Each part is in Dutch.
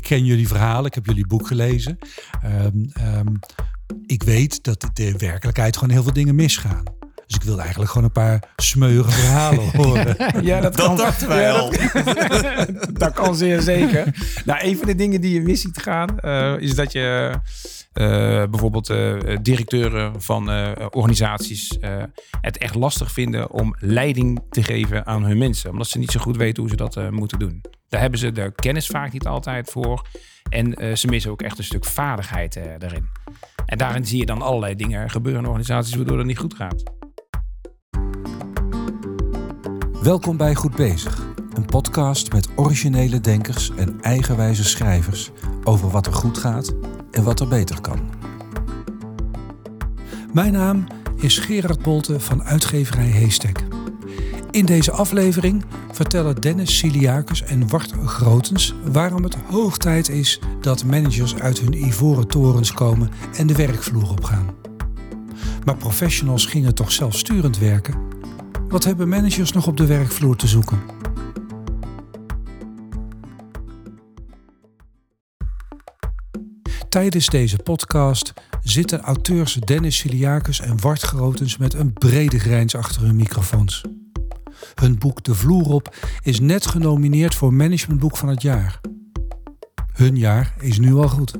ik ken jullie verhalen, ik heb jullie boek gelezen. Ehm, ehm, ik weet dat de werkelijkheid gewoon heel veel dingen misgaan. Dus ik wil eigenlijk gewoon een paar smeuige verhalen horen. ja, dat, Dat kan, dachten wij ja, al. Dat, dat kan zeer zeker. Nou, een van de dingen die je mis ziet gaan, eh, is dat je eh, bijvoorbeeld eh, directeuren van organisaties het echt lastig vinden om leiding te geven aan hun mensen. Omdat ze niet zo goed weten hoe ze dat moeten doen. Daar hebben ze de kennis vaak niet altijd voor. En ze missen ook echt een stuk vaardigheid daarin. En daarin zie je dan allerlei dingen gebeuren in organisaties waardoor het niet goed gaat. Welkom bij Goed Bezig, een podcast met originele denkers en eigenwijze schrijvers over wat er goed gaat en wat er beter kan. Mijn naam is Gerard Bolte van uitgeverij Heestek. In deze aflevering vertellen Dennis Siliakers en Wart Grotens waarom het hoog tijd is dat managers uit hun ivoren torens komen en de werkvloer opgaan. Maar professionals gingen toch zelfsturend werken? Wat hebben managers nog op de werkvloer te zoeken? Tijdens deze podcast zitten auteurs Dennis Siliakis en Wart Grotens met een brede grijns achter hun microfoons. Hun boek De Vloer op is net genomineerd voor Managementboek van het jaar. Hun jaar is nu al goed.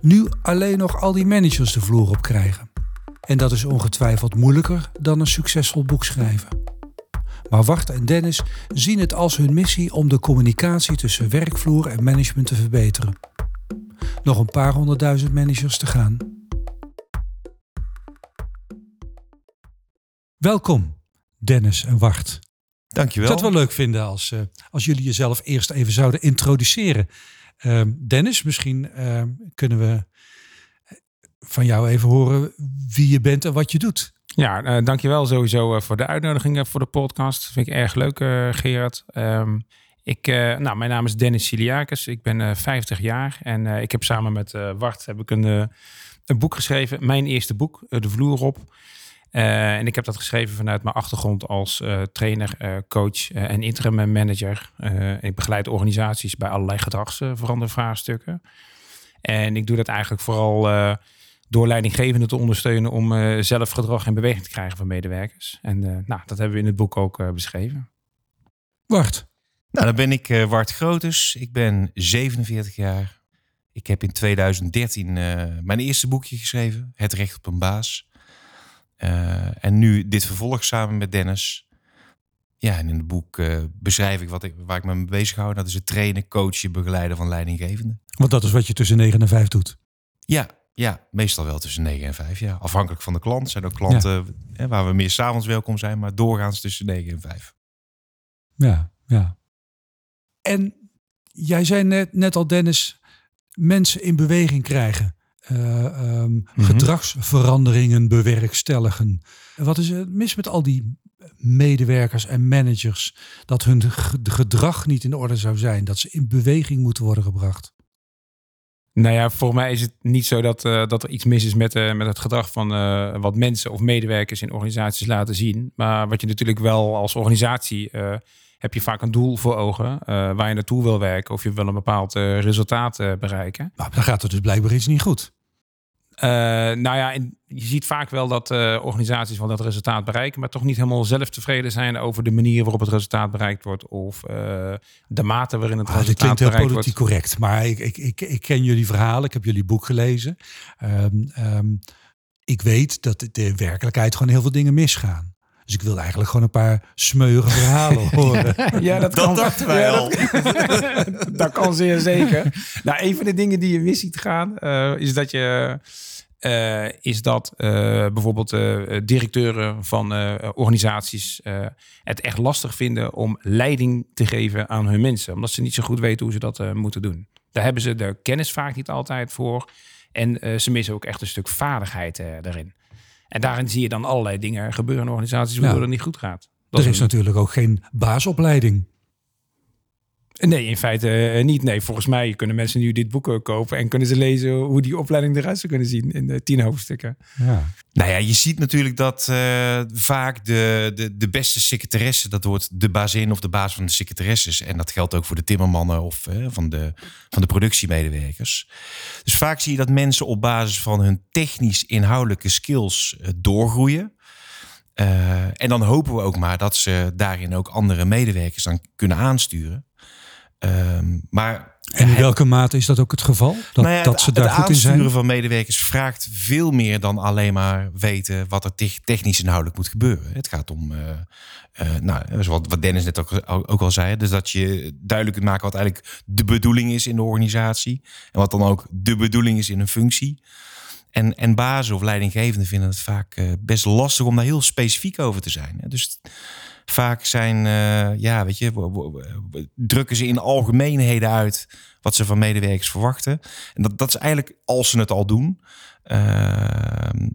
Nu alleen nog al die managers de vloer op krijgen. En dat is ongetwijfeld moeilijker dan een succesvol boek schrijven. Maar Wart en Dennis zien het als hun missie om de communicatie tussen werkvloer en management te verbeteren. Nog een paar honderdduizend managers te gaan. Welkom, Dennis en Wart. Ik Dankjewel. zou het wel leuk vinden als, eh, als jullie jezelf eerst even zouden introduceren. Ehm, Dennis, misschien ehm, kunnen we van jou even horen wie je bent en wat je doet. Ja, eh, dankjewel sowieso eh, voor de uitnodiging eh, voor de podcast. Vind ik erg leuk, eh, Gerard. Ehm, ik, nou, mijn naam is Dennis Siliakis. Ik ben eh 50 jaar en ik heb samen met Wart heb ik een, een boek geschreven. Mijn eerste boek, De Vloer op. En ik heb dat geschreven vanuit mijn achtergrond als trainer, coach en interim manager. Ik begeleid organisaties bij allerlei gedragsverandervraagstukken. En ik doe dat eigenlijk vooral door leidinggevenden te ondersteunen om eh, zelf gedrag en beweging te krijgen van medewerkers. En eh, nou, dat hebben we in het boek ook eh, beschreven. Wart, Nou, dan ben ik eh, Wart Groters. Ik ben 47 jaar. Ik heb in 2013 eh, mijn eerste boekje geschreven, Het Recht op een Baas. Eh, en nu dit vervolg samen met Dennis. Ja, en in het boek eh, beschrijf ik, wat ik waar ik me mee bezig hou. Dat is het trainen, coachen, begeleiden van leidinggevenden. want dat is wat je tussen 9 en 5 doet. Ja, ja, meestal wel tussen 9 en 5. Ja. Afhankelijk van de klant. Zijn ook klanten waar we meer s'avonds welkom zijn, maar doorgaans tussen 9 en 5. Ja, ja. En jij zei net, net al, Dennis, mensen in beweging krijgen. Eh, ehm, Gedragsveranderingen bewerkstelligen. Wat is er mis met al die medewerkers en managers? Dat hun ge- gedrag niet in orde zou zijn. Dat ze in beweging moeten worden gebracht. Nou ja, voor mij is het niet zo dat, eh, dat er iets mis is met, eh, met het gedrag van eh, wat mensen of medewerkers in organisaties laten zien. Maar wat je natuurlijk wel als organisatie heb je vaak een doel voor ogen waar je naartoe wil werken of je wil een bepaald resultaat bereiken. Nou, dan gaat er dus blijkbaar iets niet goed. Eh, nou ja, en je ziet vaak wel dat eh, organisaties wel dat resultaat bereiken, maar toch niet helemaal zelf tevreden zijn over de manier waarop het resultaat bereikt wordt of eh, de mate waarin het Ah, resultaat klinkt heel bereikt politiek wordt. correct. Maar ik, ik, ik, ik ken jullie verhalen. Ik heb jullie boek gelezen. Ehm, ehm, ik weet dat de werkelijkheid gewoon heel veel dingen misgaan. Dus ik wil eigenlijk gewoon een paar smeuige verhalen horen. Ja, dat, Dat kan, dachten wij ja, al. Dat, dat kan zeer zeker. nou, een van de dingen die je mis ziet gaan, is dat je. Eh, is dat eh, bijvoorbeeld eh, directeuren van organisaties het echt lastig vinden om leiding te geven aan hun mensen. Omdat ze niet zo goed weten hoe ze dat moeten doen. Daar hebben ze de kennis vaak niet altijd voor. En ze missen ook echt een stuk vaardigheid daarin. En daarin zie je dan allerlei dingen gebeuren in organisaties waardoor Ja. het niet goed gaat. Dat er een- is natuurlijk ook geen baasopleiding. Nee, in feite eh, niet. Nee, volgens mij kunnen mensen nu dit boek kopen en kunnen ze lezen hoe die opleiding eruit zou kunnen zien in de tien hoofdstukken. Ja. Nou ja, je ziet natuurlijk dat uh, vaak de, de, de beste secretaresse, dat wordt de bazin of de baas van de secretaresses. En dat geldt ook voor de timmermannen of uh, van, de, van de productiemedewerkers. Dus vaak zie je dat mensen op basis van hun technisch inhoudelijke skills uh, doorgroeien. en dan hopen we ook maar dat ze daarin ook andere medewerkers dan kunnen aansturen. Um, maar en in welke mate is dat ook het geval? Dat, nou ja, dat ze daar goed in zijn? Het van medewerkers vraagt veel meer dan alleen maar weten wat er technisch inhoudelijk moet gebeuren. Het gaat om, uh, uh, nou, wat, wat Dennis net ook, ook al zei, dus dat je duidelijk kunt maken wat eigenlijk de bedoeling is in de organisatie. En wat dan ook de bedoeling is in een functie. En, en bazen of leidinggevenden vinden het vaak uh, best lastig om daar heel specifiek over te zijn. Dus Vaak zijn, uh, ja, weet je, drukken ze in algemeenheden uit wat ze van medewerkers verwachten. En dat, dat is eigenlijk als ze het al doen. Uh,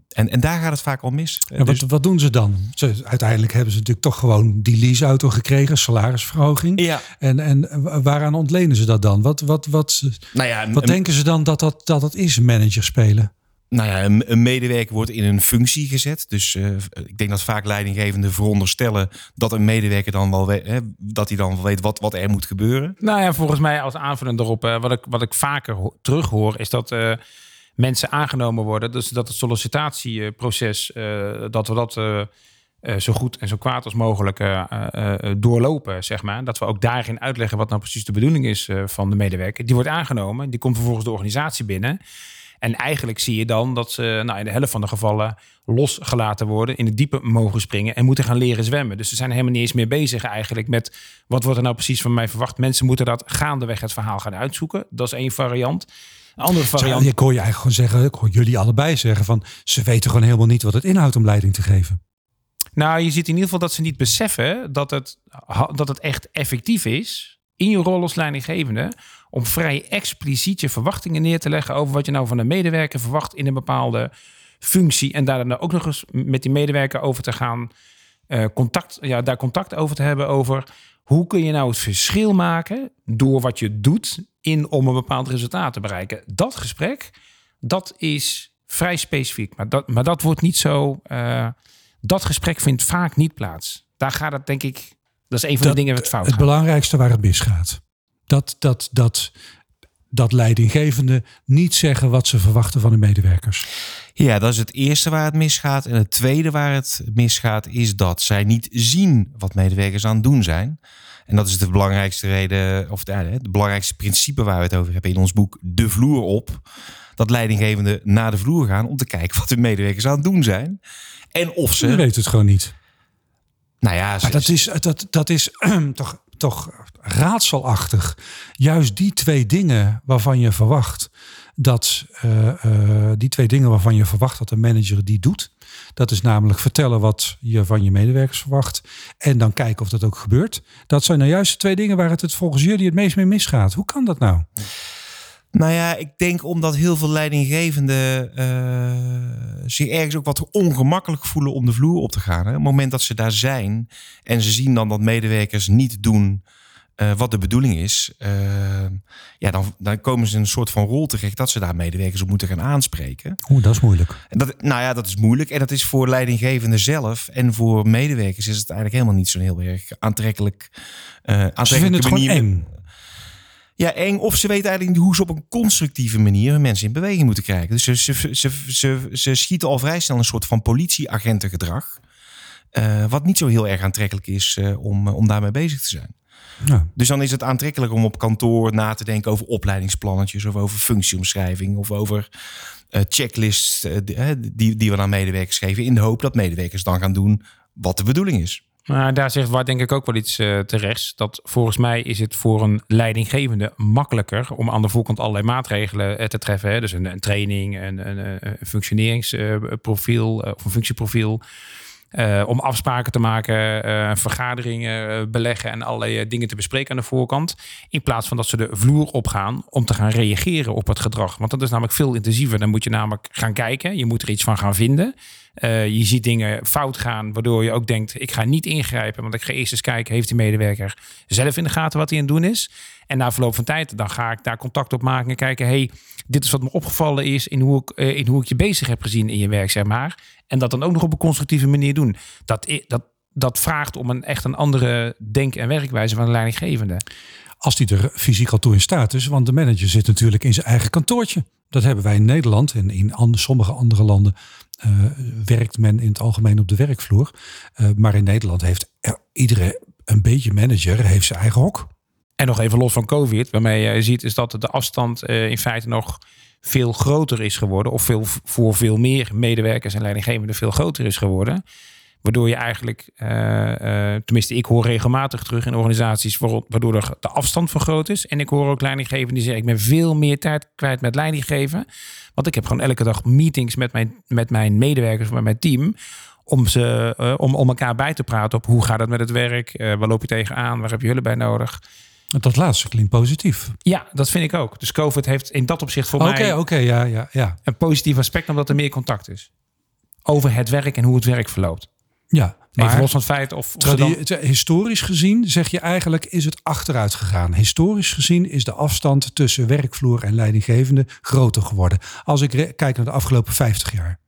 en, en daar gaat het vaak al mis. Ja, dus, wat doen ze dan? Ze, uiteindelijk hebben ze natuurlijk toch gewoon die leaseauto gekregen, salarisverhoging. Ja. En, en waaraan ontlenen ze dat dan? Wat, wat, wat, nou ja, wat denken ze dan dat dat, dat, dat is, manager spelen? Nou ja, een, medewerker wordt in een functie gezet. Dus uh, ik denk dat vaak leidinggevenden veronderstellen dat een medewerker dan wel weet, hè, dat hij dan wel weet wat, wat er moet gebeuren. Nou ja, volgens mij als aanvulling erop, uh, wat, ik, wat ik vaker terughoor, is dat uh, mensen aangenomen worden. Dus dat het sollicitatieproces, dat we dat zo goed en zo kwaad als mogelijk doorlopen, zeg maar. Dat we ook daarin uitleggen wat nou precies de bedoeling is van de medewerker. Die wordt aangenomen, die komt vervolgens de organisatie binnen. En eigenlijk zie je dan dat ze nou, in de helft van de gevallen losgelaten worden, in het diepe mogen springen en moeten gaan leren zwemmen. Dus ze zijn helemaal niet eens meer bezig eigenlijk met wat wordt er nou precies van mij verwacht. Mensen moeten dat gaandeweg het verhaal gaan uitzoeken. Dat is één variant. Een andere variant. ik hoor je eigenlijk gewoon zeggen, ik hoor jullie allebei zeggen van ze weten gewoon helemaal niet wat het inhoudt om leiding te geven. Nou, je ziet in ieder geval dat ze niet beseffen dat het, dat het echt effectief is in je rol als leidinggevende om vrij expliciet je verwachtingen neer te leggen over wat je nou van een medewerker verwacht in een bepaalde functie. En daar dan ook nog eens met die medewerker over te gaan, uh, contact, ja, daar contact over te hebben over hoe kun je nou het verschil maken door wat je doet in om een bepaald resultaat te bereiken. Dat gesprek, dat is vrij specifiek, maar dat, maar dat wordt niet zo. Uh, dat gesprek vindt vaak niet plaats. Daar gaat het denk ik. Dat is een van de dingen wat fout Het belangrijkste waar het misgaat dat, dat, dat, dat leidinggevenden niet zeggen wat ze verwachten van de medewerkers. Ja, dat is het eerste waar het misgaat. En het tweede waar het misgaat is dat zij niet zien wat medewerkers aan het doen zijn. En dat is de belangrijkste reden, of het belangrijkste principe waar we het over hebben in ons boek De Vloer op. Dat leidinggevenden naar de vloer gaan om te kijken wat de medewerkers aan het doen zijn. En of ze. Je weet het gewoon niet. Nou ja, maar dat is, dat, dat is toch, toch raadselachtig. Juist die twee dingen waarvan je verwacht dat uh, die twee dingen waarvan je verwacht dat een manager die doet. Dat is namelijk vertellen wat je van je medewerkers verwacht. En dan kijken of dat ook gebeurt. Dat zijn nou juist de twee dingen waar het, het volgens jullie het meest mee misgaat. Hoe kan dat nou? Nou ja, ik denk omdat heel veel leidinggevenden uh, zich ergens ook wat ongemakkelijk voelen om de vloer op te gaan. Hè. Op het moment dat ze daar zijn en ze zien dan dat medewerkers niet doen uh, wat de bedoeling is, uh, ja, dan, dan komen ze in een soort van rol terecht dat ze daar medewerkers op moeten gaan aanspreken. Oeh, dat is moeilijk. Dat, nou ja, dat is moeilijk. En dat is voor leidinggevenden zelf en voor medewerkers is het eigenlijk helemaal niet zo'n heel erg aantrekkelijk. Uh, aantrekkelijke ze vinden het manier. gewoon eng. Ja, eng. Of ze weten eigenlijk niet hoe ze op een constructieve manier mensen in beweging moeten krijgen. Dus ze, ze, ze, ze, ze schieten al vrij snel een soort van politieagentengedrag. Uh, wat niet zo heel erg aantrekkelijk is uh, om, om daarmee bezig te zijn. Ja. Dus dan is het aantrekkelijk om op kantoor na te denken over opleidingsplannetjes of over functieomschrijving of over uh, checklists die, die we aan medewerkers geven. In de hoop dat medewerkers dan gaan doen wat de bedoeling is. Maar daar zegt waar denk ik ook wel iets uh, terechts. Dat volgens mij is het voor een leidinggevende makkelijker om aan de voorkant allerlei maatregelen uh, te treffen. Hè? Dus een, een training, een, een, functioneringsprofiel uh, of een functieprofiel. Uh, om afspraken te maken, uh, vergaderingen beleggen en allerlei dingen te bespreken aan de voorkant. In plaats van dat ze de vloer opgaan om te gaan reageren op het gedrag. Want dat is namelijk veel intensiever. Dan moet je namelijk gaan kijken. Je moet er iets van gaan vinden. Je ziet dingen fout gaan, waardoor je ook denkt: ik ga niet ingrijpen, want ik ga eerst eens kijken, heeft die medewerker zelf in de gaten wat hij aan het doen is? En na verloop van tijd, dan ga ik daar contact op maken en kijken: hey, dit is wat me opgevallen is in hoe, ik, in hoe ik je bezig heb gezien in je werk, zeg maar. En dat dan ook nog op een constructieve manier doen. Dat, dat, dat vraagt om een echt een andere denk- en werkwijze van de leidinggevende. Als die er fysiek al toe in staat is, want de manager zit natuurlijk in zijn eigen kantoortje. Dat hebben wij in Nederland en in sommige andere landen uh, werkt men in het algemeen op de werkvloer. Uh, maar in Nederland heeft iedere een beetje manager heeft zijn eigen hok. En nog even los van COVID, waarmee je ziet is dat de afstand uh, in feite nog veel groter is geworden. Of veel, voor veel meer medewerkers en leidinggevenden veel groter is geworden. Waardoor je eigenlijk, uh, uh, tenminste ik hoor regelmatig terug in organisaties waardoor de afstand vergroot is. En ik hoor ook leidinggevenden die zeggen ik ben veel meer tijd kwijt met leidinggeven. Want ik heb gewoon elke dag meetings met mijn, met mijn medewerkers, met mijn team. Om, ze, uh, om, om elkaar bij te praten op hoe gaat het met het werk, waar loop je tegenaan, waar heb je hulp bij nodig. Dat laatste klinkt positief. Ja, dat vind ik ook. Dus COVID heeft in dat opzicht voor okay, mij Oké, oké, ja, ja, ja. een positief aspect, omdat er meer contact is. Over het werk en hoe het werk verloopt. Ja, maar Even los van het feit of, of dan... historisch gezien zeg je eigenlijk is het achteruit gegaan. Historisch gezien is de afstand tussen werkvloer en leidinggevende groter geworden. Als ik kijk naar de afgelopen 50 jaar.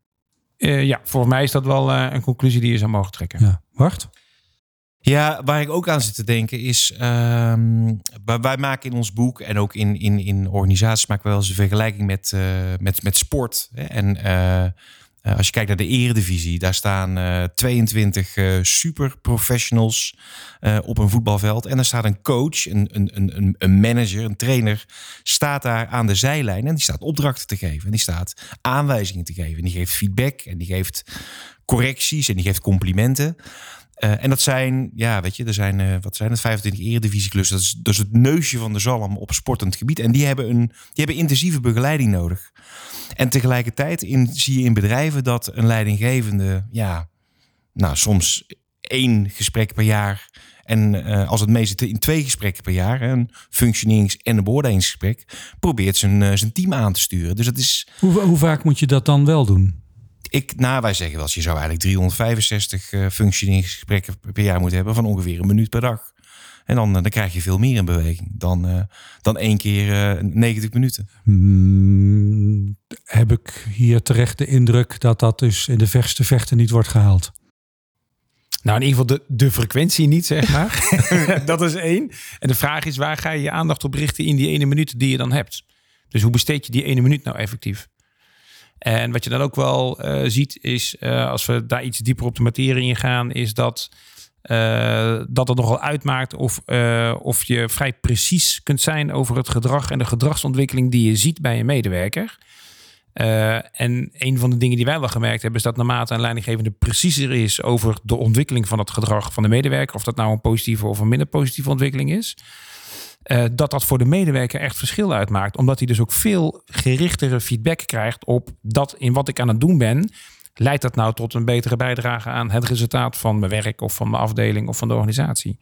Uh, ja, voor mij is dat wel uh, een conclusie die je zou mogen trekken. Ja, wacht. Ja, waar ik ook aan zit te denken is, um, wij maken in ons boek en ook in, in, in organisaties maken we wel eens een vergelijking met, uh, met, met sport. Hè? En uh, als je kijkt naar de eredivisie, daar staan uh, 22 uh, super professionals op een voetbalveld. En er staat een coach, een, een, een, een manager, een trainer, staat daar aan de zijlijn. En die staat opdrachten te geven. En die staat aanwijzingen te geven. En die geeft feedback. En die geeft correcties. En die geeft complimenten. Uh, en dat zijn, ja, weet je, er zijn, uh, wat zijn het, 25 eredivisieclussen. Dat is, is het neusje van de zalm op sportend gebied. En die hebben, een, die hebben intensieve begeleiding nodig. En tegelijkertijd zie je in bedrijven dat een leidinggevende, ja, nou, soms één gesprek per jaar. En uh, als het meest in twee gesprekken per jaar, een functionerings- en een beoordelingsgesprek, probeert zijn, zijn team aan te sturen. Dus dat is. Hoe, hoe vaak moet je dat dan wel doen? Ik, nou, wij zeggen wel, je zou eigenlijk 365 uh, functioneringsgesprekken per jaar moeten hebben van ongeveer een minuut per dag. En dan, uh, dan krijg je veel meer in beweging dan, uh, dan één keer 90 minuten. Hmm, heb ik hier terecht de indruk dat dat dus in de verste vechten niet wordt gehaald? Nou, in ieder geval de, de frequentie niet, zeg maar. dat is één. En de vraag is, waar ga je je aandacht op richten in die ene minuut die je dan hebt? Dus hoe besteed je die ene minuut nou effectief? En wat je dan ook wel uh, ziet is, uh, als we daar iets dieper op de materie ingaan, is dat, uh, dat het nogal uitmaakt of, of je vrij precies kunt zijn over het gedrag en de gedragsontwikkeling die je ziet bij een medewerker. en een van de dingen die wij wel gemerkt hebben, is dat naarmate een leidinggevende preciezer is over de ontwikkeling van het gedrag van de medewerker, of dat nou een positieve of een minder positieve ontwikkeling is, uh, dat dat voor de medewerker echt verschil uitmaakt. Omdat hij dus ook veel gerichtere feedback krijgt op dat in wat ik aan het doen ben. Leidt dat nou tot een betere bijdrage aan het resultaat van mijn werk of van mijn afdeling of van de organisatie?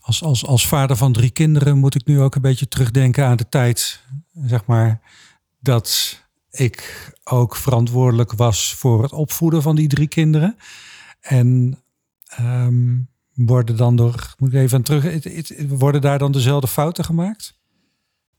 Als, als, als vader van drie kinderen moet ik nu ook een beetje terugdenken aan de tijd, zeg maar, dat ik ook verantwoordelijk was voor het opvoeden van die drie kinderen. En um, worden dan door, moet ik even aan terug, worden daar dan dezelfde fouten gemaakt?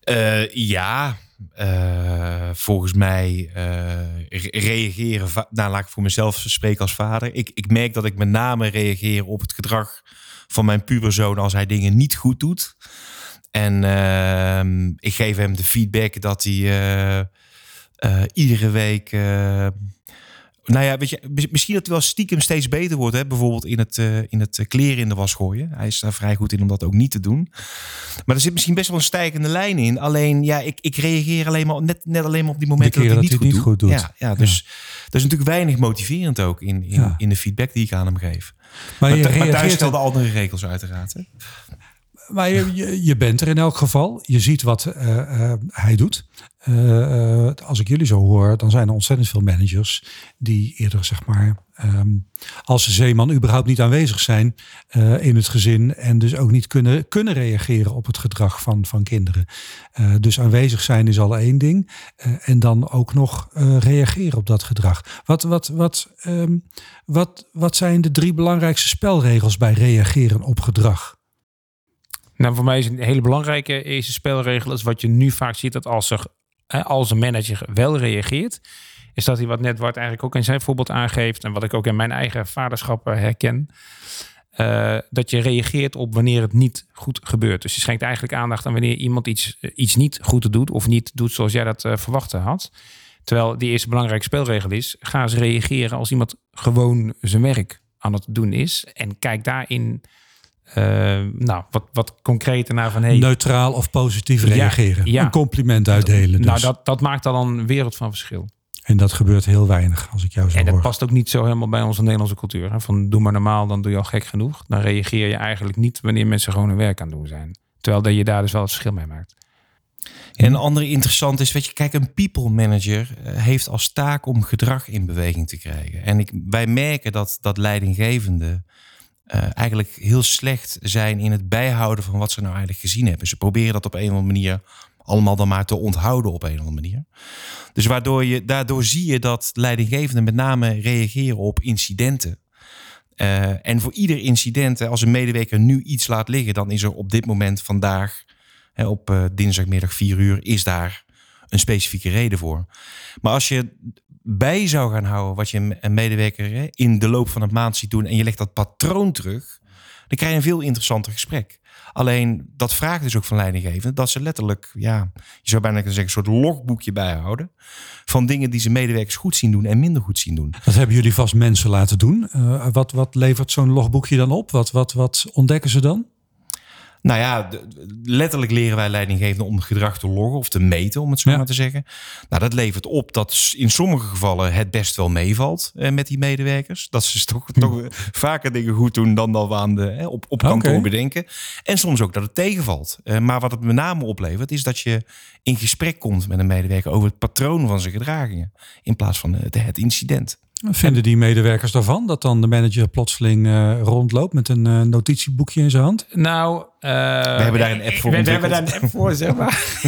Uh, ja, uh, volgens mij uh, reageren, nou laat ik voor mezelf spreken als vader. Ik, ik merk dat ik met name reageer op het gedrag van mijn puberzoon als hij dingen niet goed doet. En ehm, ik geef hem de feedback dat hij iedere week nou ja, weet je, misschien dat wel stiekem steeds beter wordt. Hè? Bijvoorbeeld in het, uh, in het kleren in de was gooien. Hij is daar vrij goed in om dat ook niet te doen. Maar er zit misschien best wel een stijgende lijn in. Alleen, ja, ik, ik reageer alleen maar, net, net alleen maar op die momenten dat hij niet, goed, niet goed, doet. Ja, ja, dus ja. dat is natuurlijk weinig motiverend ook in, in, ja. in de feedback die ik aan hem geef. Maar, maar, je maar thuis andere regels uiteraard. Hè? Maar je, je bent er in elk geval. Je ziet wat uh, hij doet. Uh, als ik jullie zo hoor, dan zijn er ontzettend veel managers die eerder zeg maar um, als zeeman überhaupt niet aanwezig zijn in het gezin en dus ook niet kunnen, kunnen reageren op het gedrag van, van kinderen. Dus aanwezig zijn is al één ding en dan ook nog reageren op dat gedrag. Wat, wat, wat, um, wat, wat zijn de drie belangrijkste spelregels bij reageren op gedrag? Nou, voor mij is een hele belangrijke eerste spelregel is wat je nu vaak ziet dat als er als een manager wel reageert, is dat hij wat net wat eigenlijk ook in zijn voorbeeld aangeeft en wat ik ook in mijn eigen vaderschap eh, herken. Uh, dat je reageert op wanneer het niet goed gebeurt. Dus je schenkt eigenlijk aandacht aan wanneer iemand iets, eh, iets niet goed doet of niet doet zoals jij dat uh, had. Terwijl die eerste belangrijke spelregel is: ga eens reageren als iemand gewoon zijn werk aan het doen is. En kijk daarin uh, nou, wat, wat concreter naar van... Hey, Neutraal of positief reageren. Ja, Een compliment uitdelen Nou, dus. dat, dat maakt dan een wereld van verschil. En dat gebeurt heel weinig, als ik jou zo En dat hoor. past ook niet zo helemaal bij onze Nederlandse cultuur. Hè? Van doe maar normaal, dan doe je al gek genoeg. Dan reageer je eigenlijk niet wanneer mensen gewoon hun werk aan het doen zijn. Terwijl dat je daar dus wel het verschil mee maakt. En een andere interessant is, weet je, kijk, een people manager heeft als taak om gedrag in beweging te krijgen. En ik, wij merken dat, dat leidinggevenden uh, eigenlijk heel slecht zijn in het bijhouden van wat ze nou eigenlijk gezien hebben. Ze proberen dat op een of andere manier allemaal dan maar te onthouden op een of andere manier. Dus waardoor je, daardoor zie je dat leidinggevenden met name reageren op incidenten. Uh, en voor ieder incident, als een medewerker nu iets laat liggen, dan is er op dit moment vandaag, hè, op uh, dinsdagmiddag 4 uur, is daar een specifieke reden voor. Maar als je bij zou gaan houden wat je een medewerker in de loop van een maand ziet doen en je legt dat patroon terug, dan krijg je een veel interessanter gesprek. Alleen dat vraagt dus ook van leidinggevenden dat ze letterlijk, ja, je zou bijna kunnen zeggen, een soort logboekje bijhouden van dingen die ze medewerkers goed zien doen en minder goed zien doen. Dat hebben jullie vast mensen laten doen. Uh, wat, wat levert zo'n logboekje dan op? Wat, wat, wat ontdekken ze dan? Nou ja, letterlijk leren wij leidinggevenden om gedrag te loggen of te meten, om het zo ja. maar te zeggen. Nou, dat levert op dat in sommige gevallen het best wel meevalt eh, met die medewerkers. Dat ze toch, hm. toch vaker dingen goed doen dan dat we aan de, eh, op, op kantoor okay. bedenken. En soms ook dat het tegenvalt. Uh, maar wat het met name oplevert, is dat je in gesprek komt met een medewerker over het patroon van zijn gedragingen. In plaats van het, het incident. Vinden die medewerkers daarvan dat dan de manager plotseling uh, rondloopt met een uh, notitieboekje in zijn hand? Nou, uh, we hebben daar een app voor. We, we hebben daar een app voor, zeg maar.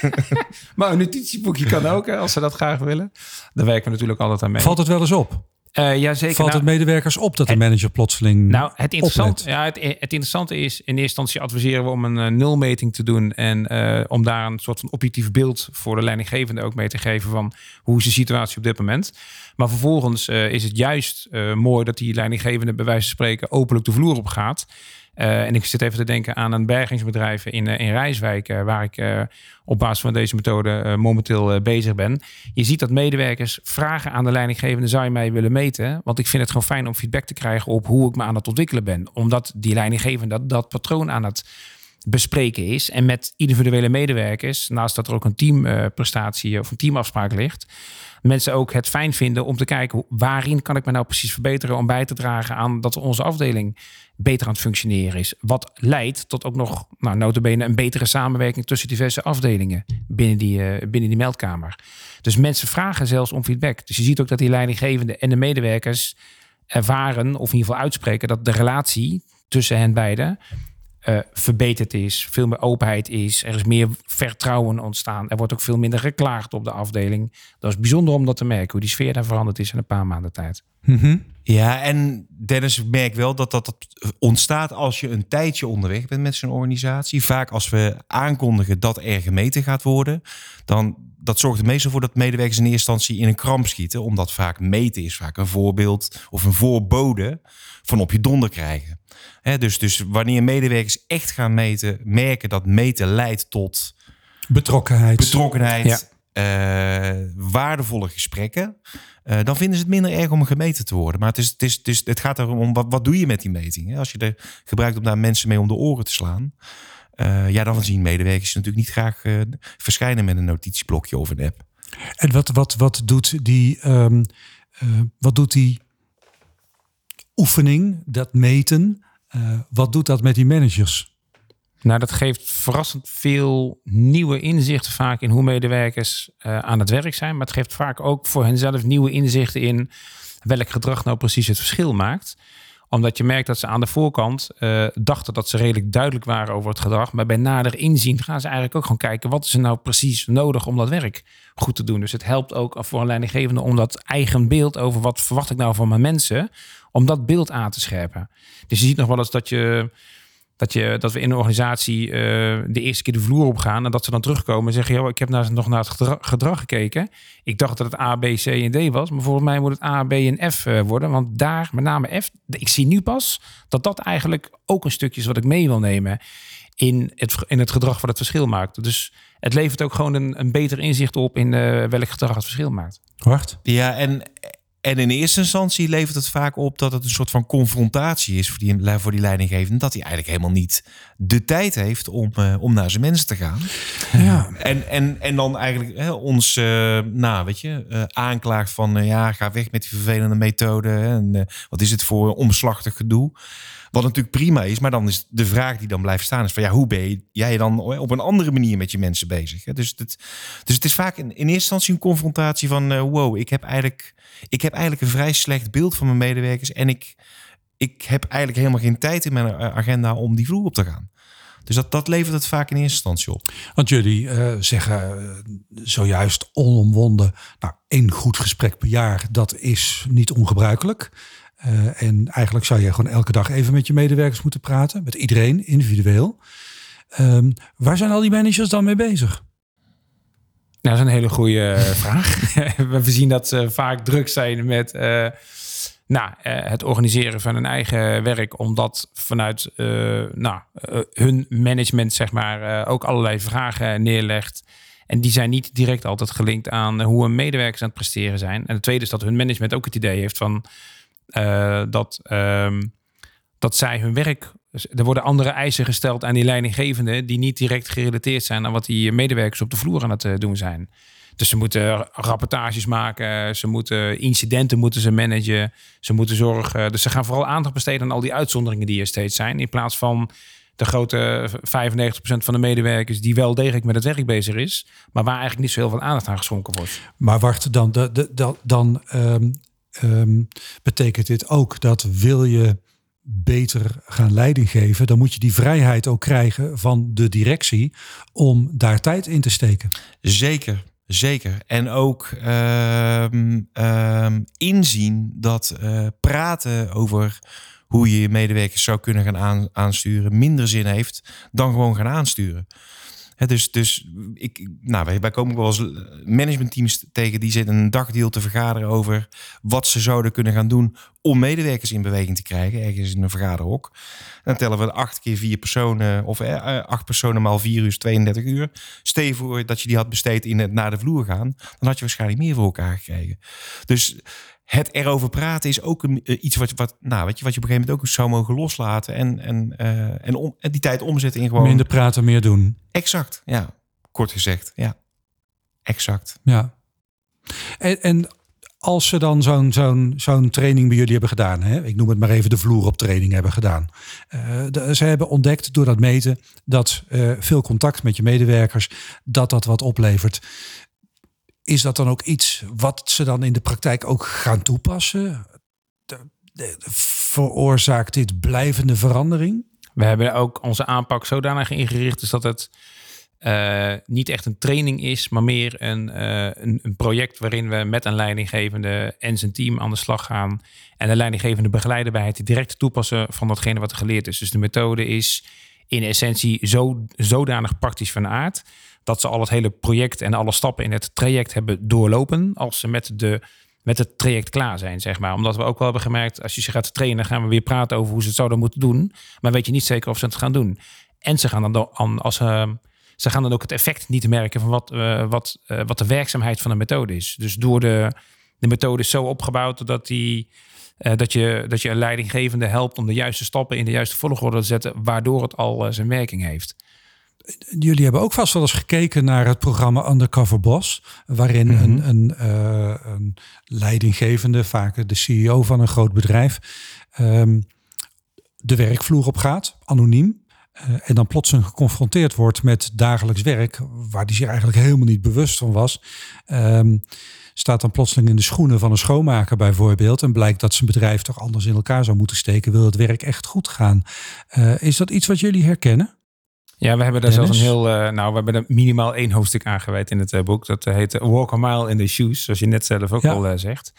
maar een notitieboekje kan ook, hè, als ze dat graag willen. Daar werken we natuurlijk altijd aan mee. Valt het wel eens op? Uh, ja, zeker. Valt nou, het medewerkers op dat de manager plotseling. Nou, het interessante, ja, het, het, interessante is: in eerste instantie adviseren we om een uh, nulmeting te doen. En uh, om daar een soort van objectief beeld voor de leidinggevende ook mee te geven van hoe is de situatie op dit moment. Maar vervolgens is het juist mooi dat die leidinggevende, bij wijze van spreken, openlijk de vloer op gaat. Uh, en ik zit even te denken aan een bergingsbedrijf in, uh, in Rijswijk, uh, waar ik op basis van deze methode momenteel bezig ben. Je ziet dat medewerkers vragen aan de leidinggevende: zou je mij willen meten? Want ik vind het gewoon fijn om feedback te krijgen op hoe ik me aan het ontwikkelen ben. Omdat die leidinggevende dat, dat patroon aan het bespreken is. En met individuele medewerkers, naast dat er ook een teamprestatie of een teamafspraak ligt, mensen ook het fijn vinden om te kijken waarin kan ik me nou precies verbeteren om bij te dragen aan dat onze afdeling beter aan het functioneren is. Wat leidt tot ook nog, nou, notabene een betere samenwerking tussen diverse afdelingen binnen die, uh, binnen die meldkamer. Dus mensen vragen zelfs om feedback. Dus je ziet ook dat die leidinggevenden en de medewerkers ervaren, of in ieder geval uitspreken, dat de relatie tussen hen beiden uh, verbeterd is, veel meer openheid is, er is meer vertrouwen ontstaan. Er wordt ook veel minder geklaagd op de afdeling. Dat is bijzonder om dat te merken, hoe die sfeer daar veranderd is in een paar maanden tijd. Mm -hmm. Ja, en Dennis, ik merk wel dat, dat dat ontstaat als je een tijdje onderweg bent met zo'n organisatie. Vaak als we aankondigen dat er gemeten gaat worden, dan dat zorgt er meestal voor dat medewerkers in eerste instantie in een kramp schieten. Omdat vaak meten is vaak een voorbeeld of een voorbode van op je donder krijgen. He, dus, dus wanneer medewerkers echt gaan meten, merken dat meten leidt tot betrokkenheid, betrokkenheid ja. uh, waardevolle gesprekken. Uh, dan vinden ze het minder erg om gemeten te worden. Maar het, is, het, is, het, is, het gaat erom, om wat, wat doe je met die meting? Als je er gebruikt om daar mensen mee om de oren te slaan. Uh, ja, dan zien medewerkers natuurlijk niet graag verschijnen met een notitieblokje of een app. En wat, wat, wat doet die, um, uh, wat doet die oefening, dat meten, wat doet dat met die managers? Nou, dat geeft verrassend veel nieuwe inzichten vaak in hoe medewerkers uh, aan het werk zijn. Maar het geeft vaak ook voor henzelf nieuwe inzichten in welk gedrag nou precies het verschil maakt omdat je merkt dat ze aan de voorkant uh, dachten dat ze redelijk duidelijk waren over het gedrag. Maar bij nader inzien gaan ze eigenlijk ook gewoon kijken wat is er nou precies nodig om dat werk goed te doen. Dus het helpt ook voor een leidinggevende om dat eigen beeld over wat verwacht ik nou van mijn mensen, om dat beeld aan te scherpen. Dus je ziet nog wel eens dat je dat, je, dat we in een organisatie uh, de eerste keer de vloer op gaan en dat ze dan terugkomen en zeggen: Joh, ik heb nou nog naar het gedrag, gekeken. Ik dacht dat het A, B, C en D was, maar volgens mij moet het A, B en F uh, worden. Want daar, met name F, ik zie nu pas dat dat eigenlijk ook een stukje is wat ik mee wil nemen in het, in het gedrag wat het verschil maakt. Dus het levert ook gewoon een, een beter inzicht op in uh, welk gedrag het verschil maakt. Wacht. Ja, en en in eerste instantie levert het vaak op dat het een soort van confrontatie is voor die, voor die leidinggevende. Dat hij eigenlijk helemaal niet de tijd heeft om, uh, om naar zijn mensen te gaan. Ja. En, en, en dan eigenlijk hè, ons, uh, nou weet je, uh, aanklaagt van ja, ga weg met die vervelende methode. En wat is het voor omslachtig gedoe? Wat natuurlijk prima is, maar dan is de vraag die dan blijft staan is van ja, hoe ben jij dan op een andere manier met je mensen bezig? Dus, het, dus het is vaak in, in eerste instantie een confrontatie van wow, ik heb eigenlijk ik heb eigenlijk een vrij slecht beeld van mijn medewerkers. En ik, ik heb eigenlijk helemaal geen tijd in mijn agenda om die vloer op te gaan. Dus dat, dat levert het vaak in eerste instantie op. Want jullie uh, zeggen uh, zojuist onomwonden, nou, één goed gesprek per jaar, dat is niet ongebruikelijk. En eigenlijk zou je gewoon elke dag even met je medewerkers moeten praten, met iedereen individueel. Um, waar zijn al die managers dan mee bezig? Nou, dat is een hele goede eh, vraag. We zien dat ze vaak druk zijn met uh, nou, het organiseren van hun eigen werk, omdat vanuit nou, hun management zeg maar, ook allerlei vragen neerlegt. En die zijn niet direct altijd gelinkt aan hoe hun medewerkers aan het presteren zijn. En het tweede is dat hun management ook het idee heeft van dat, um, dat zij hun werk dus er worden andere eisen gesteld aan die leidinggevenden die niet direct gerelateerd zijn aan wat die medewerkers op de vloer aan het eh, doen zijn. Dus ze moeten rapportages maken, ze moeten incidenten moeten ze managen, ze moeten zorgen. Dus ze gaan vooral aandacht besteden aan al die uitzonderingen die er steeds zijn, in plaats van de grote 95% van de medewerkers die wel degelijk met het werk bezig is, maar waar eigenlijk niet zo heel veel aandacht aan geschonken wordt. Maar wacht, dan, de, dan um, um, betekent dit ook dat wil je beter gaan leiding geven, dan moet je die vrijheid ook krijgen van de directie om daar tijd in te steken. Zeker, zeker. En ook uh, inzien dat uh, praten over hoe je je medewerkers zou kunnen gaan aansturen minder zin heeft dan gewoon gaan aansturen dus, dus ik, nou, wij, wij komen wel eens managementteams tegen die zitten een dagdeel te vergaderen over wat ze zouden kunnen gaan doen om medewerkers in beweging te krijgen, ergens in een vergaderhok. dan tellen we acht keer vier personen, of eh, acht personen maal vier uur 32 uur. Stel voor dat je die had besteed in het naar de vloer gaan, dan had je waarschijnlijk meer voor elkaar gekregen. Dus het erover praten is ook een, eh, iets wat, wat, nou, weet je, wat je op een gegeven moment ook zou mogen loslaten. En, en, uh, en, om, en die tijd omzetten in gewoon. Minder praten, meer doen. Exact, ja. Kort gezegd, ja. Exact. Ja. En, en als ze dan zo'n zo'n zo'n training bij jullie hebben gedaan, hè? ik noem het maar even de vloer op training hebben gedaan. Uh, de, ze hebben ontdekt door dat meten dat uh, veel contact met je medewerkers, dat dat wat oplevert. Is dat dan ook iets wat ze dan in de praktijk ook gaan toepassen? De, veroorzaakt dit blijvende verandering? We hebben ook onze aanpak zodanig ingericht is dat het uh, niet echt een training is, maar meer een, uh, een, een, project waarin we met een leidinggevende en zijn team aan de slag gaan. En de leidinggevende begeleiden bij het direct toepassen van datgene wat er geleerd is. Dus de methode is in essentie zo, zodanig praktisch van aard dat ze al het hele project en alle stappen in het traject hebben doorlopen als ze met, de, met het traject klaar zijn, zeg maar. Omdat we ook wel hebben gemerkt, als je ze gaat trainen, gaan we weer praten over hoe ze het zouden moeten doen. Maar weet je niet zeker of ze het gaan doen. En ze gaan dan, als ze, ze gaan dan ook het effect niet merken van wat, uh, wat, uh, wat de werkzaamheid van de methode is. Dus door de, de methode is zo opgebouwd dat die. Uh, dat, je, dat je een leidinggevende helpt om de juiste stappen in de juiste volgorde te zetten, waardoor het al zijn werking heeft jullie hebben ook vast wel eens gekeken naar het programma Undercover Boss, waarin mm -hmm. een, een, uh, een, leidinggevende, vaak de CEO van een groot bedrijf, um, de werkvloer op gaat, anoniem. en dan plotseling geconfronteerd wordt met dagelijks werk, waar die zich eigenlijk helemaal niet bewust van was. Ehm, staat dan plotseling in de schoenen van een schoonmaker bijvoorbeeld. En blijkt dat zijn bedrijf toch anders in elkaar zou moeten steken. Wil het werk echt goed gaan? is dat iets wat jullie herkennen? Ja, we hebben daar zelfs een heel, uh, nou, we hebben er minimaal één hoofdstuk aangeweid in het uh, boek. Dat heet Walk a Mile in the Shoes, zoals je net zelf ook al zegt.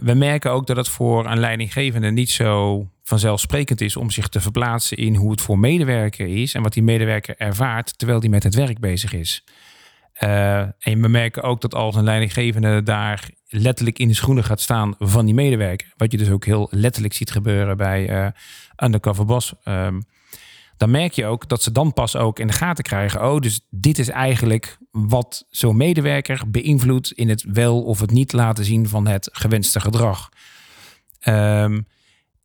we merken ook dat het voor een leidinggevende niet zo vanzelfsprekend is om zich te verplaatsen in hoe het voor medewerker is en wat die medewerker ervaart terwijl die met het werk bezig is. En we merken ook dat als een leidinggevende daar letterlijk in de schoenen gaat staan van die medewerker, wat je dus ook heel letterlijk ziet gebeuren bij undercover boss. Um, dan merk je ook dat ze dan pas ook in de gaten krijgen. Oh, dus dit is eigenlijk wat zo'n medewerker beïnvloedt in het wel of het niet laten zien van het gewenste gedrag. Um,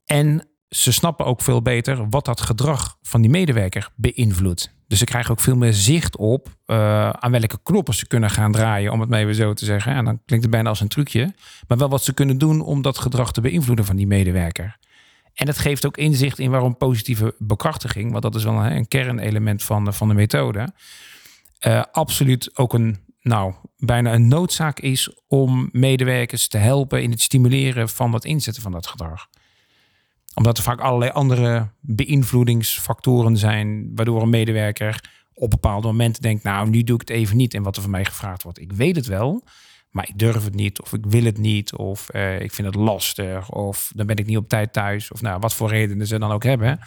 en ze snappen ook veel beter wat dat gedrag van die medewerker beïnvloedt. Dus ze krijgen ook veel meer zicht op uh, aan welke knoppen ze kunnen gaan draaien, om het maar even zo te zeggen. En dan klinkt het bijna als een trucje. Maar wel wat ze kunnen doen om dat gedrag te beïnvloeden van die medewerker. En het geeft ook inzicht in waarom positieve bekrachtiging, want dat is wel een, een kernelement van, van de methode, uh, absoluut ook een, nou, bijna een noodzaak is om medewerkers te helpen in het stimuleren van het inzetten van dat gedrag omdat er vaak allerlei andere beïnvloedingsfactoren zijn, waardoor een medewerker op bepaalde momenten denkt, nou, nu doe ik het even niet en wat er van mij gevraagd wordt. Ik weet het wel, maar ik durf het niet, of ik wil het niet, of uh, ik vind het lastig, of dan ben ik niet op tijd thuis, of nou, wat voor redenen ze dan ook hebben,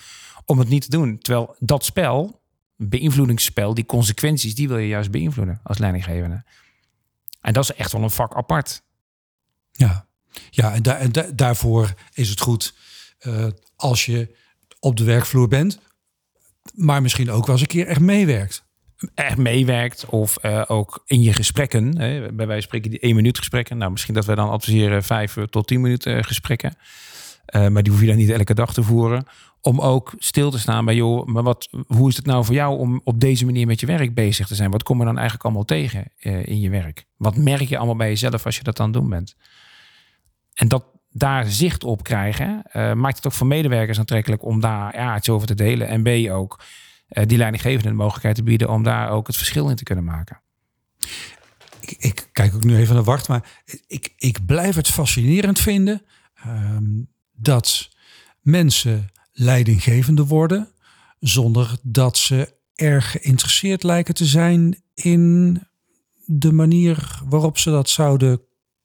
om het niet te doen. Terwijl dat spel, beïnvloedingsspel, die consequenties, die wil je juist beïnvloeden als leidinggevende. En dat is echt wel een vak apart. Ja, ja en daarvoor is het goed uh, als je op de werkvloer bent, maar misschien ook wel eens een keer echt meewerkt echt meewerkt of uh, ook in je gesprekken. Hè, bij wij spreken die één minuut gesprekken. Nou, misschien dat wij dan adviseren vijf tot tien minuten gesprekken. Maar die hoef je dan niet elke dag te voeren. Om ook stil te staan bij, joh, maar wat, hoe is het nou voor jou om op deze manier met je werk bezig te zijn? Wat kom je dan eigenlijk allemaal tegen in je werk? Wat merk je allemaal bij jezelf als je dat aan het doen bent? En dat daar zicht op krijgen, maakt het ook voor medewerkers aantrekkelijk om daar iets over te delen. En B ook uh, die leidinggevende de mogelijkheid te bieden om daar ook het verschil in te kunnen maken. Ik, ik kijk ook nu even naar Wart, maar ik, ik blijf het fascinerend vinden um, dat mensen leidinggevende worden zonder dat ze erg geïnteresseerd lijken te zijn in de manier waarop ze dat zouden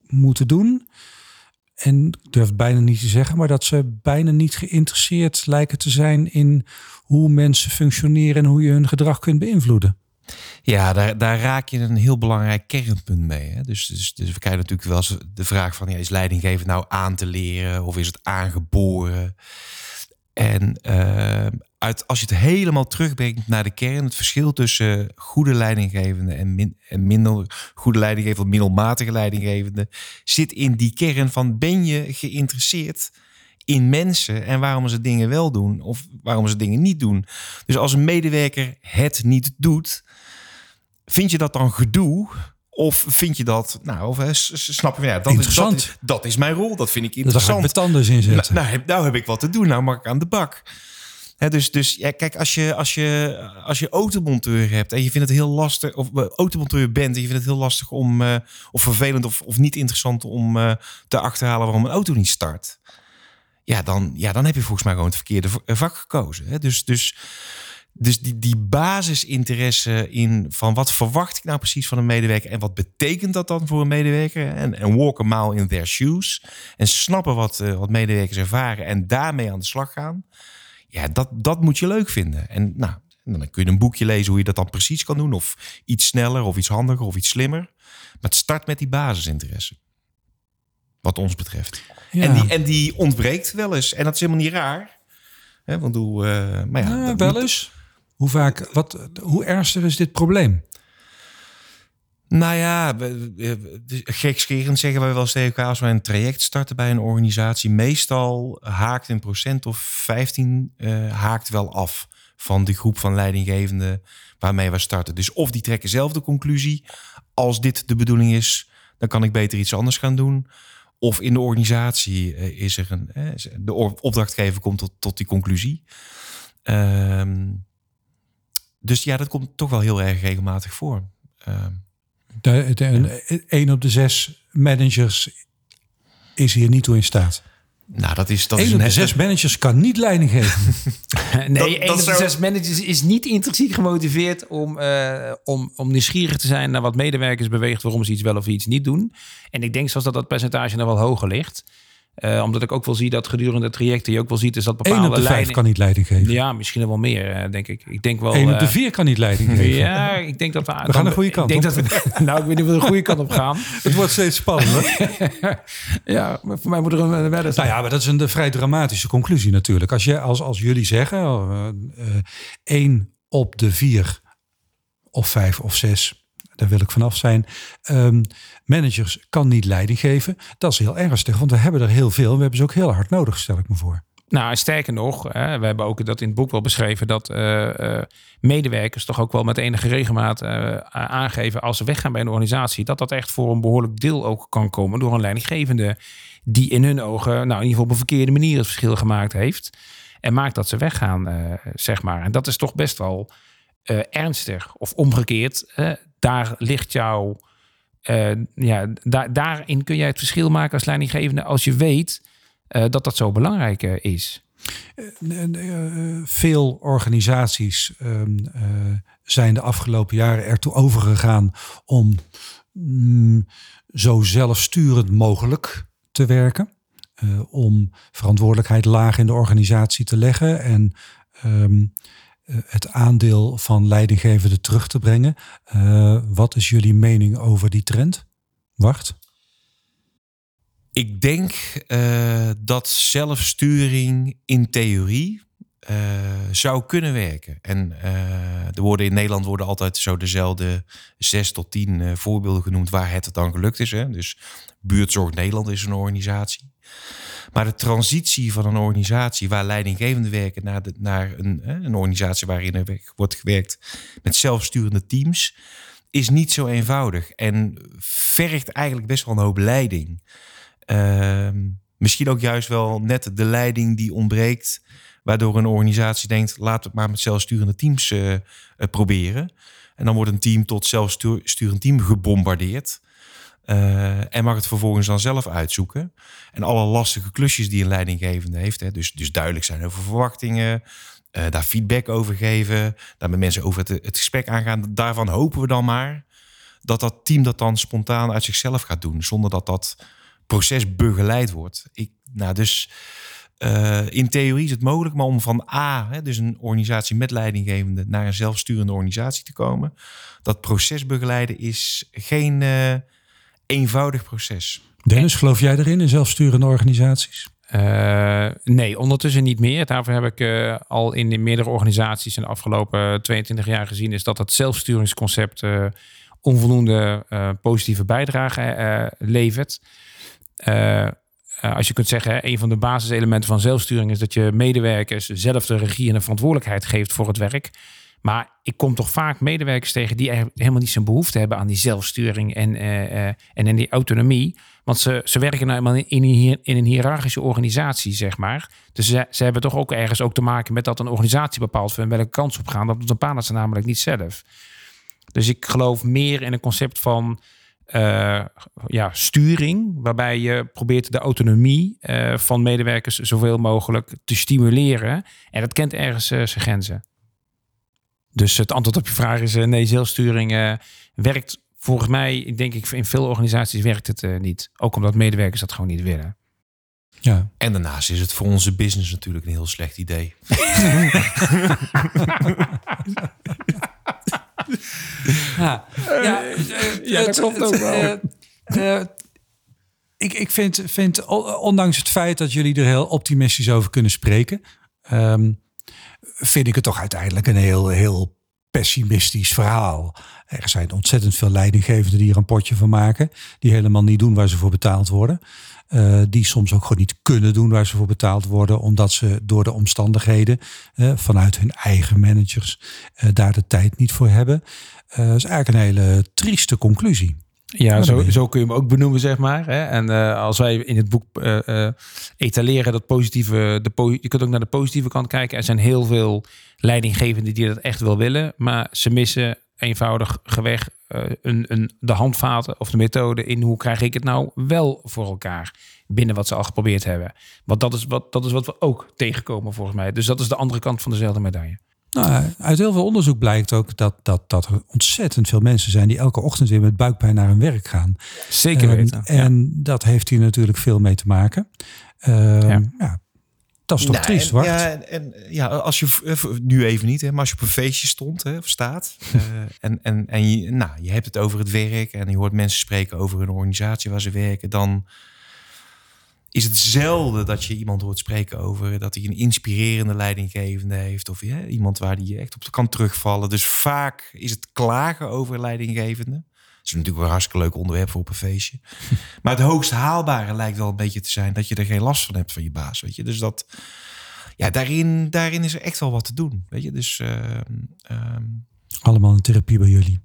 moeten doen. En ik durf bijna niet te zeggen, maar dat ze bijna niet geïnteresseerd lijken te zijn in hoe mensen functioneren en hoe je hun gedrag kunt beïnvloeden. Ja, daar, daar raak je een heel belangrijk kernpunt mee. Hè? Dus, dus, dus we krijgen natuurlijk wel eens de vraag van, ja, is leidinggeven nou aan te leren of is het aangeboren? En uh, uit, als je het helemaal terugbrengt naar de kern, het verschil tussen goede leidinggevende en minder goede leidinggevende, middelmatige leidinggevende, zit in die kern van ben je geïnteresseerd in mensen en waarom ze dingen wel doen of waarom ze dingen niet doen. Dus als een medewerker het niet doet, vind je dat dan gedoe? Of vind je dat, nou, of, snap je, ja, dat, interessant. Is, dat, dat is mijn rol, dat vind ik interessant. Dat ga ik tanden in zetten. Nou, nou, nou, heb ik wat te doen, nou mag ik aan de bak. dus, dus ja, kijk, als je, als, je, als je automonteur hebt en je vindt het heel lastig, of uh, automonteur bent en je vindt het heel lastig om, uh, of vervelend of, of niet interessant om uh, te achterhalen waarom een auto niet start ja, dan, ja, dan heb je volgens mij gewoon het verkeerde vak gekozen. Dus, dus, dus die, die basisinteresse in van wat verwacht ik nou precies van een medewerker en wat betekent dat dan voor een medewerker? En, en walk a mile in their shoes. En snappen wat, uh, wat medewerkers ervaren en daarmee aan de slag gaan. Ja, dat, dat moet je leuk vinden. En nou, dan kun je een boekje lezen hoe je dat dan precies kan doen. Of iets sneller, of iets handiger, of iets slimmer. Maar het start met die basisinteresse. Wat ons betreft. En, die, en die ontbreekt wel eens. En dat is helemaal niet raar. Hè, want hoe, uh, maar ja, ja wel eens. Hoe vaak, wat, hoe ernstig is dit probleem? Nou ja, gekscherend zeggen wij wel eens tegen elkaar... als wij een traject starten bij een organisatie... meestal haakt een procent of 15 uh, eh, haakt wel af... van die groep van leidinggevenden waarmee we starten. Dus of die trekken zelf de conclusie... als dit de bedoeling is, dan kan ik beter iets anders gaan doen... Of in de organisatie eh, is er een. eh, de opdrachtgever komt tot, tot die conclusie. Ehm, dus ja, dat komt toch wel heel erg regelmatig voor. Ehm, De, de, een, op de zes managers is hier niet toe in staat. nou, dat is, dat is een op de zes managers kan niet leiding geven. Nee, Dat- één dat op de zou- zes managers is niet intrinsiek gemotiveerd om, eh, om, om nieuwsgierig te zijn naar wat medewerkers beweegt, waarom ze iets wel of iets niet doen. En ik denk zelfs dat dat percentage nog wel hoger ligt. Eh, omdat ik ook wel zie dat gedurende het traject je ook wel ziet, is dat bepaalde Eén op de vijf lijnen- kan niet leiding geven. Ja, misschien wel meer, eh, denk ik. Ik denk wel. Eén op de eh, vier kan niet leiding geven. Ja, ik denk dat we. We gaan de goede kant Ik denk op. dat we, nou, ik weet niet of we de goede kant op gaan. Het wordt steeds spannender. Ja, maar voor mij moet er een wedden Nou ja, maar dat is een de vrij dramatische conclusie natuurlijk. Als, je, als, als jullie zeggen, eh, één op de vier of vijf of zes, daar wil ik vanaf zijn, ehm, managers kan niet leiding geven. Dat is heel ernstig, want we hebben er heel veel. We hebben ze ook heel hard nodig, stel ik me voor. Nou, sterker nog, hè, we hebben ook dat in het boek wel beschreven dat eh, eh, medewerkers toch ook wel met enige regelmaat eh, aangeven als ze weggaan bij een organisatie, dat dat echt voor een behoorlijk deel ook kan komen door een leidinggevende die in hun ogen, nou in ieder geval op een verkeerde manier het verschil gemaakt heeft en maakt dat ze weggaan, zeg maar. En dat is toch best wel ernstig. Of omgekeerd, daar ligt jouw, eh, ja, daar, daarin kun jij het verschil maken als leidinggevende als je weet eh, dat dat zo belangrijk eh, is. Veel organisaties ehm, eh, zijn de afgelopen jaren ertoe overgegaan om mm, zo zelfsturend mogelijk te werken. Om verantwoordelijkheid laag in de organisatie te leggen en ehm, eh, het aandeel van leidinggevende terug te brengen. Eh, wat is jullie mening over die trend? Wacht. Ik denk eh, dat zelfsturing in theorie eh, zou kunnen werken. En eh, er worden in Nederland worden altijd zo dezelfde zes tot tien eh, voorbeelden genoemd waar het dan gelukt is. Hè? Dus Buurtzorg Nederland is een organisatie. Maar de transitie van een organisatie waar leidinggevende werken naar, naar een, een organisatie waarin er wordt gewerkt met zelfsturende teams, is niet zo eenvoudig. En vergt eigenlijk best wel een hoop leiding. Ehm, misschien ook juist wel net de leiding die ontbreekt, waardoor een organisatie denkt: laten we het maar met zelfsturende teams eh, eh, proberen. En dan wordt een team tot zelfsturend team gebombardeerd. Eh, en mag het vervolgens dan zelf uitzoeken. En alle lastige klusjes die een leidinggevende heeft. Hè, dus, dus duidelijk zijn over verwachtingen. eh, daar feedback over geven. Daar met mensen over het, gesprek aangaan. Daarvan hopen we dan maar dat dat team dat dan spontaan uit zichzelf gaat doen. Zonder dat dat proces begeleid wordt. Ik, nou, dus eh, in theorie is het mogelijk, maar om van A, hè, dus een organisatie met leidinggevende, naar een zelfsturende organisatie te komen, dat proces begeleiden is geen eenvoudig proces. Dennis, geloof jij erin in zelfsturende organisaties? Eh, nee, ondertussen niet meer. Daarvoor heb ik eh, al in de meerdere organisaties in de afgelopen 22 jaar gezien, is dat het zelfsturingsconcept eh, onvoldoende eh, positieve bijdrage eh, levert. Eh, eh, als je kunt zeggen, een van de basiselementen van zelfsturing is dat je medewerkers zelf de regie en de verantwoordelijkheid geeft voor het werk. Maar ik kom toch vaak medewerkers tegen die helemaal niet zo'n behoefte hebben aan die zelfsturing en, eh, en in die autonomie. Want ze, ze werken nou eenmaal in, een, in een hiërarchische organisatie, zeg maar. Dus ze, ze hebben toch ook ergens ook te maken met dat een organisatie bepaalt van welke kans op gaan. Dat bepalen ze namelijk niet zelf. Dus ik geloof meer in een concept van eh, ja, sturing, waarbij je probeert de autonomie van medewerkers zoveel mogelijk te stimuleren. En dat kent ergens zijn grenzen. Dus het antwoord op je vraag is eh, nee, zelfsturing eh, werkt volgens mij, denk ik, in veel organisaties werkt het eh, niet. Ook omdat medewerkers dat gewoon niet willen. Ja. En daarnaast is het voor onze business natuurlijk een heel slecht idee. Ja, ja, ja, dat klopt ook wel. ik, ik vind, vind, ondanks het feit dat jullie er heel optimistisch over kunnen spreken, ehm, vind ik het toch uiteindelijk een heel, heel pessimistisch verhaal. Er zijn ontzettend veel leidinggevenden die er een potje van maken, die helemaal niet doen waar ze voor betaald worden. Eh, die soms ook gewoon niet kunnen doen waar ze voor betaald worden, omdat ze door de omstandigheden eh, vanuit hun eigen managers eh, daar de tijd niet voor hebben. Dat is eigenlijk een hele trieste conclusie. Ja, zo, zo kun je hem ook benoemen, zeg maar. Hè? En eh, als wij in het boek eh, eh, etaleren dat positieve, de po je kunt ook naar de positieve kant kijken. Er zijn heel veel leidinggevenden die dat echt wel willen, maar ze missen eenvoudig geweg een, een, de handvaten of de methode in hoe krijg ik het nou wel voor elkaar binnen wat ze al geprobeerd hebben. Want dat is wat, dat is wat we ook tegenkomen volgens mij. Dus dat is de andere kant van dezelfde medaille. Nou, uit heel veel onderzoek blijkt ook dat, dat, dat er ontzettend veel mensen zijn die elke ochtend weer met buikpijn naar hun werk gaan. Zeker En- weten. ja. En dat heeft hier natuurlijk veel mee te maken. Ehm, Ja. ja. dat is toch Nou, triest, en? Ja, en, en, ja, als je eh, nu even niet, hè, maar als je op een feestje stond hè, of staat eh, en, en, en je, nou, je hebt het over het werk en je hoort mensen spreken over hun organisatie waar ze werken, dan is het zelden dat je iemand hoort spreken over dat hij een inspirerende leidinggevende heeft of ja, iemand waar die je echt op kan terugvallen. Dus vaak is het klagen over leidinggevende. Dat is natuurlijk wel een hartstikke leuk onderwerp voor op een feestje. Maar het hoogst haalbare lijkt wel een beetje te zijn dat je er geen last van hebt van je baas. Weet je? Dus dat, ja, daarin, daarin is er echt wel wat te doen. Weet je? Dus ehm, ehm, Allemaal een therapie bij jullie.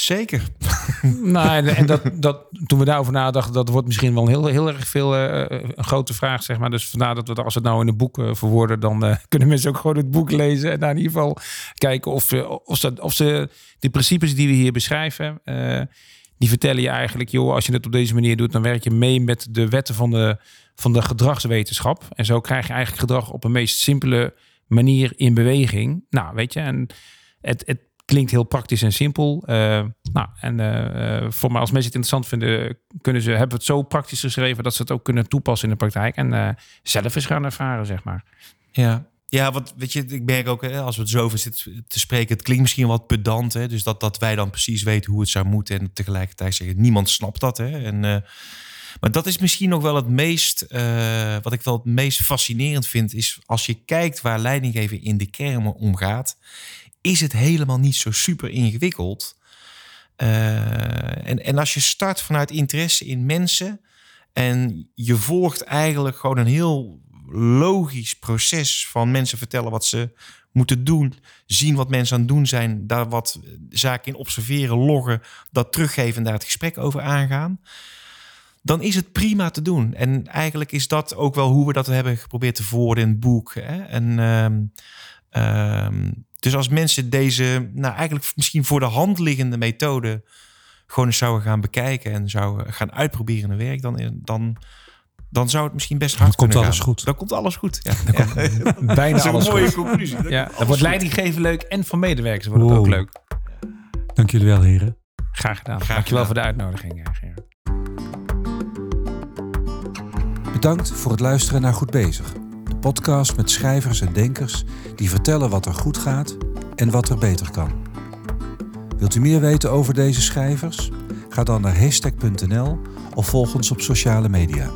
Zeker. Nou, en, dat, dat, toen we daarover nadachten, dat wordt misschien wel heel, heel erg veel eh, een grote vraag, zeg maar. Dus vandaar dat we als het nou in een boek eh, verwoorden, dan eh, kunnen mensen ook gewoon het boek lezen en daar in ieder geval kijken of, of, ze, of ze die principes die we hier beschrijven, die vertellen je eigenlijk, joh, als je het op deze manier doet, dan werk je mee met de wetten van de, van de gedragswetenschap. En zo krijg je eigenlijk gedrag op een meest simpele manier in beweging. Nou, weet je, en het, het klinkt heel praktisch en simpel. Eh, nou, en eh, eh, voor mij als mensen het interessant vinden, kunnen ze, hebben het zo praktisch geschreven dat ze het ook kunnen toepassen in de praktijk en eh, zelf eens gaan ervaren, zeg maar. Ja. Ja, wat weet je, ik merk ook, hè, als we het zo over zitten te spreken, het klinkt misschien wat pedant, hè, dus dat, dat wij dan precies weten hoe het zou moeten en tegelijkertijd zeggen, niemand snapt dat. Hè, en, maar dat is misschien nog wel het meest, wat ik wel het meest fascinerend vind, is als je kijkt waar leidinggeven in de kern om gaat, is het helemaal niet zo super ingewikkeld. Eh, en, en als je start vanuit interesse in mensen en je volgt eigenlijk gewoon een heel logisch proces van mensen vertellen wat ze moeten doen, zien wat mensen aan het doen zijn, daar wat zaken in observeren, loggen, dat teruggeven en daar het gesprek over aangaan. Dan is het prima te doen. En eigenlijk is dat ook wel hoe we dat hebben geprobeerd te verwoorden in het boek. Hè? En, ehm, ehm, dus als mensen deze, nou eigenlijk misschien voor de hand liggende methode gewoon eens zouden gaan bekijken en zouden gaan uitproberen in hun werk, dan, dan, dan zou het misschien best hard Dan komt alles gaan. goed. Dan komt alles goed. Ja. Bijna Dat is alles een mooie goed. conclusie. Dan Ja, komt dan wordt goed. leidinggeven leuk en van medewerkers wordt het ook leuk. Dank jullie wel, heren. Graag gedaan. Graag Dankjewel gedaan. voor de uitnodiging, eh, Gerard. Bedankt voor het luisteren naar Goed Bezig. Podcast met schrijvers en denkers die vertellen wat er goed gaat en wat er beter kan. Wilt u meer weten over deze schrijvers? Ga dan naar hashtag.nl of volg ons op sociale media.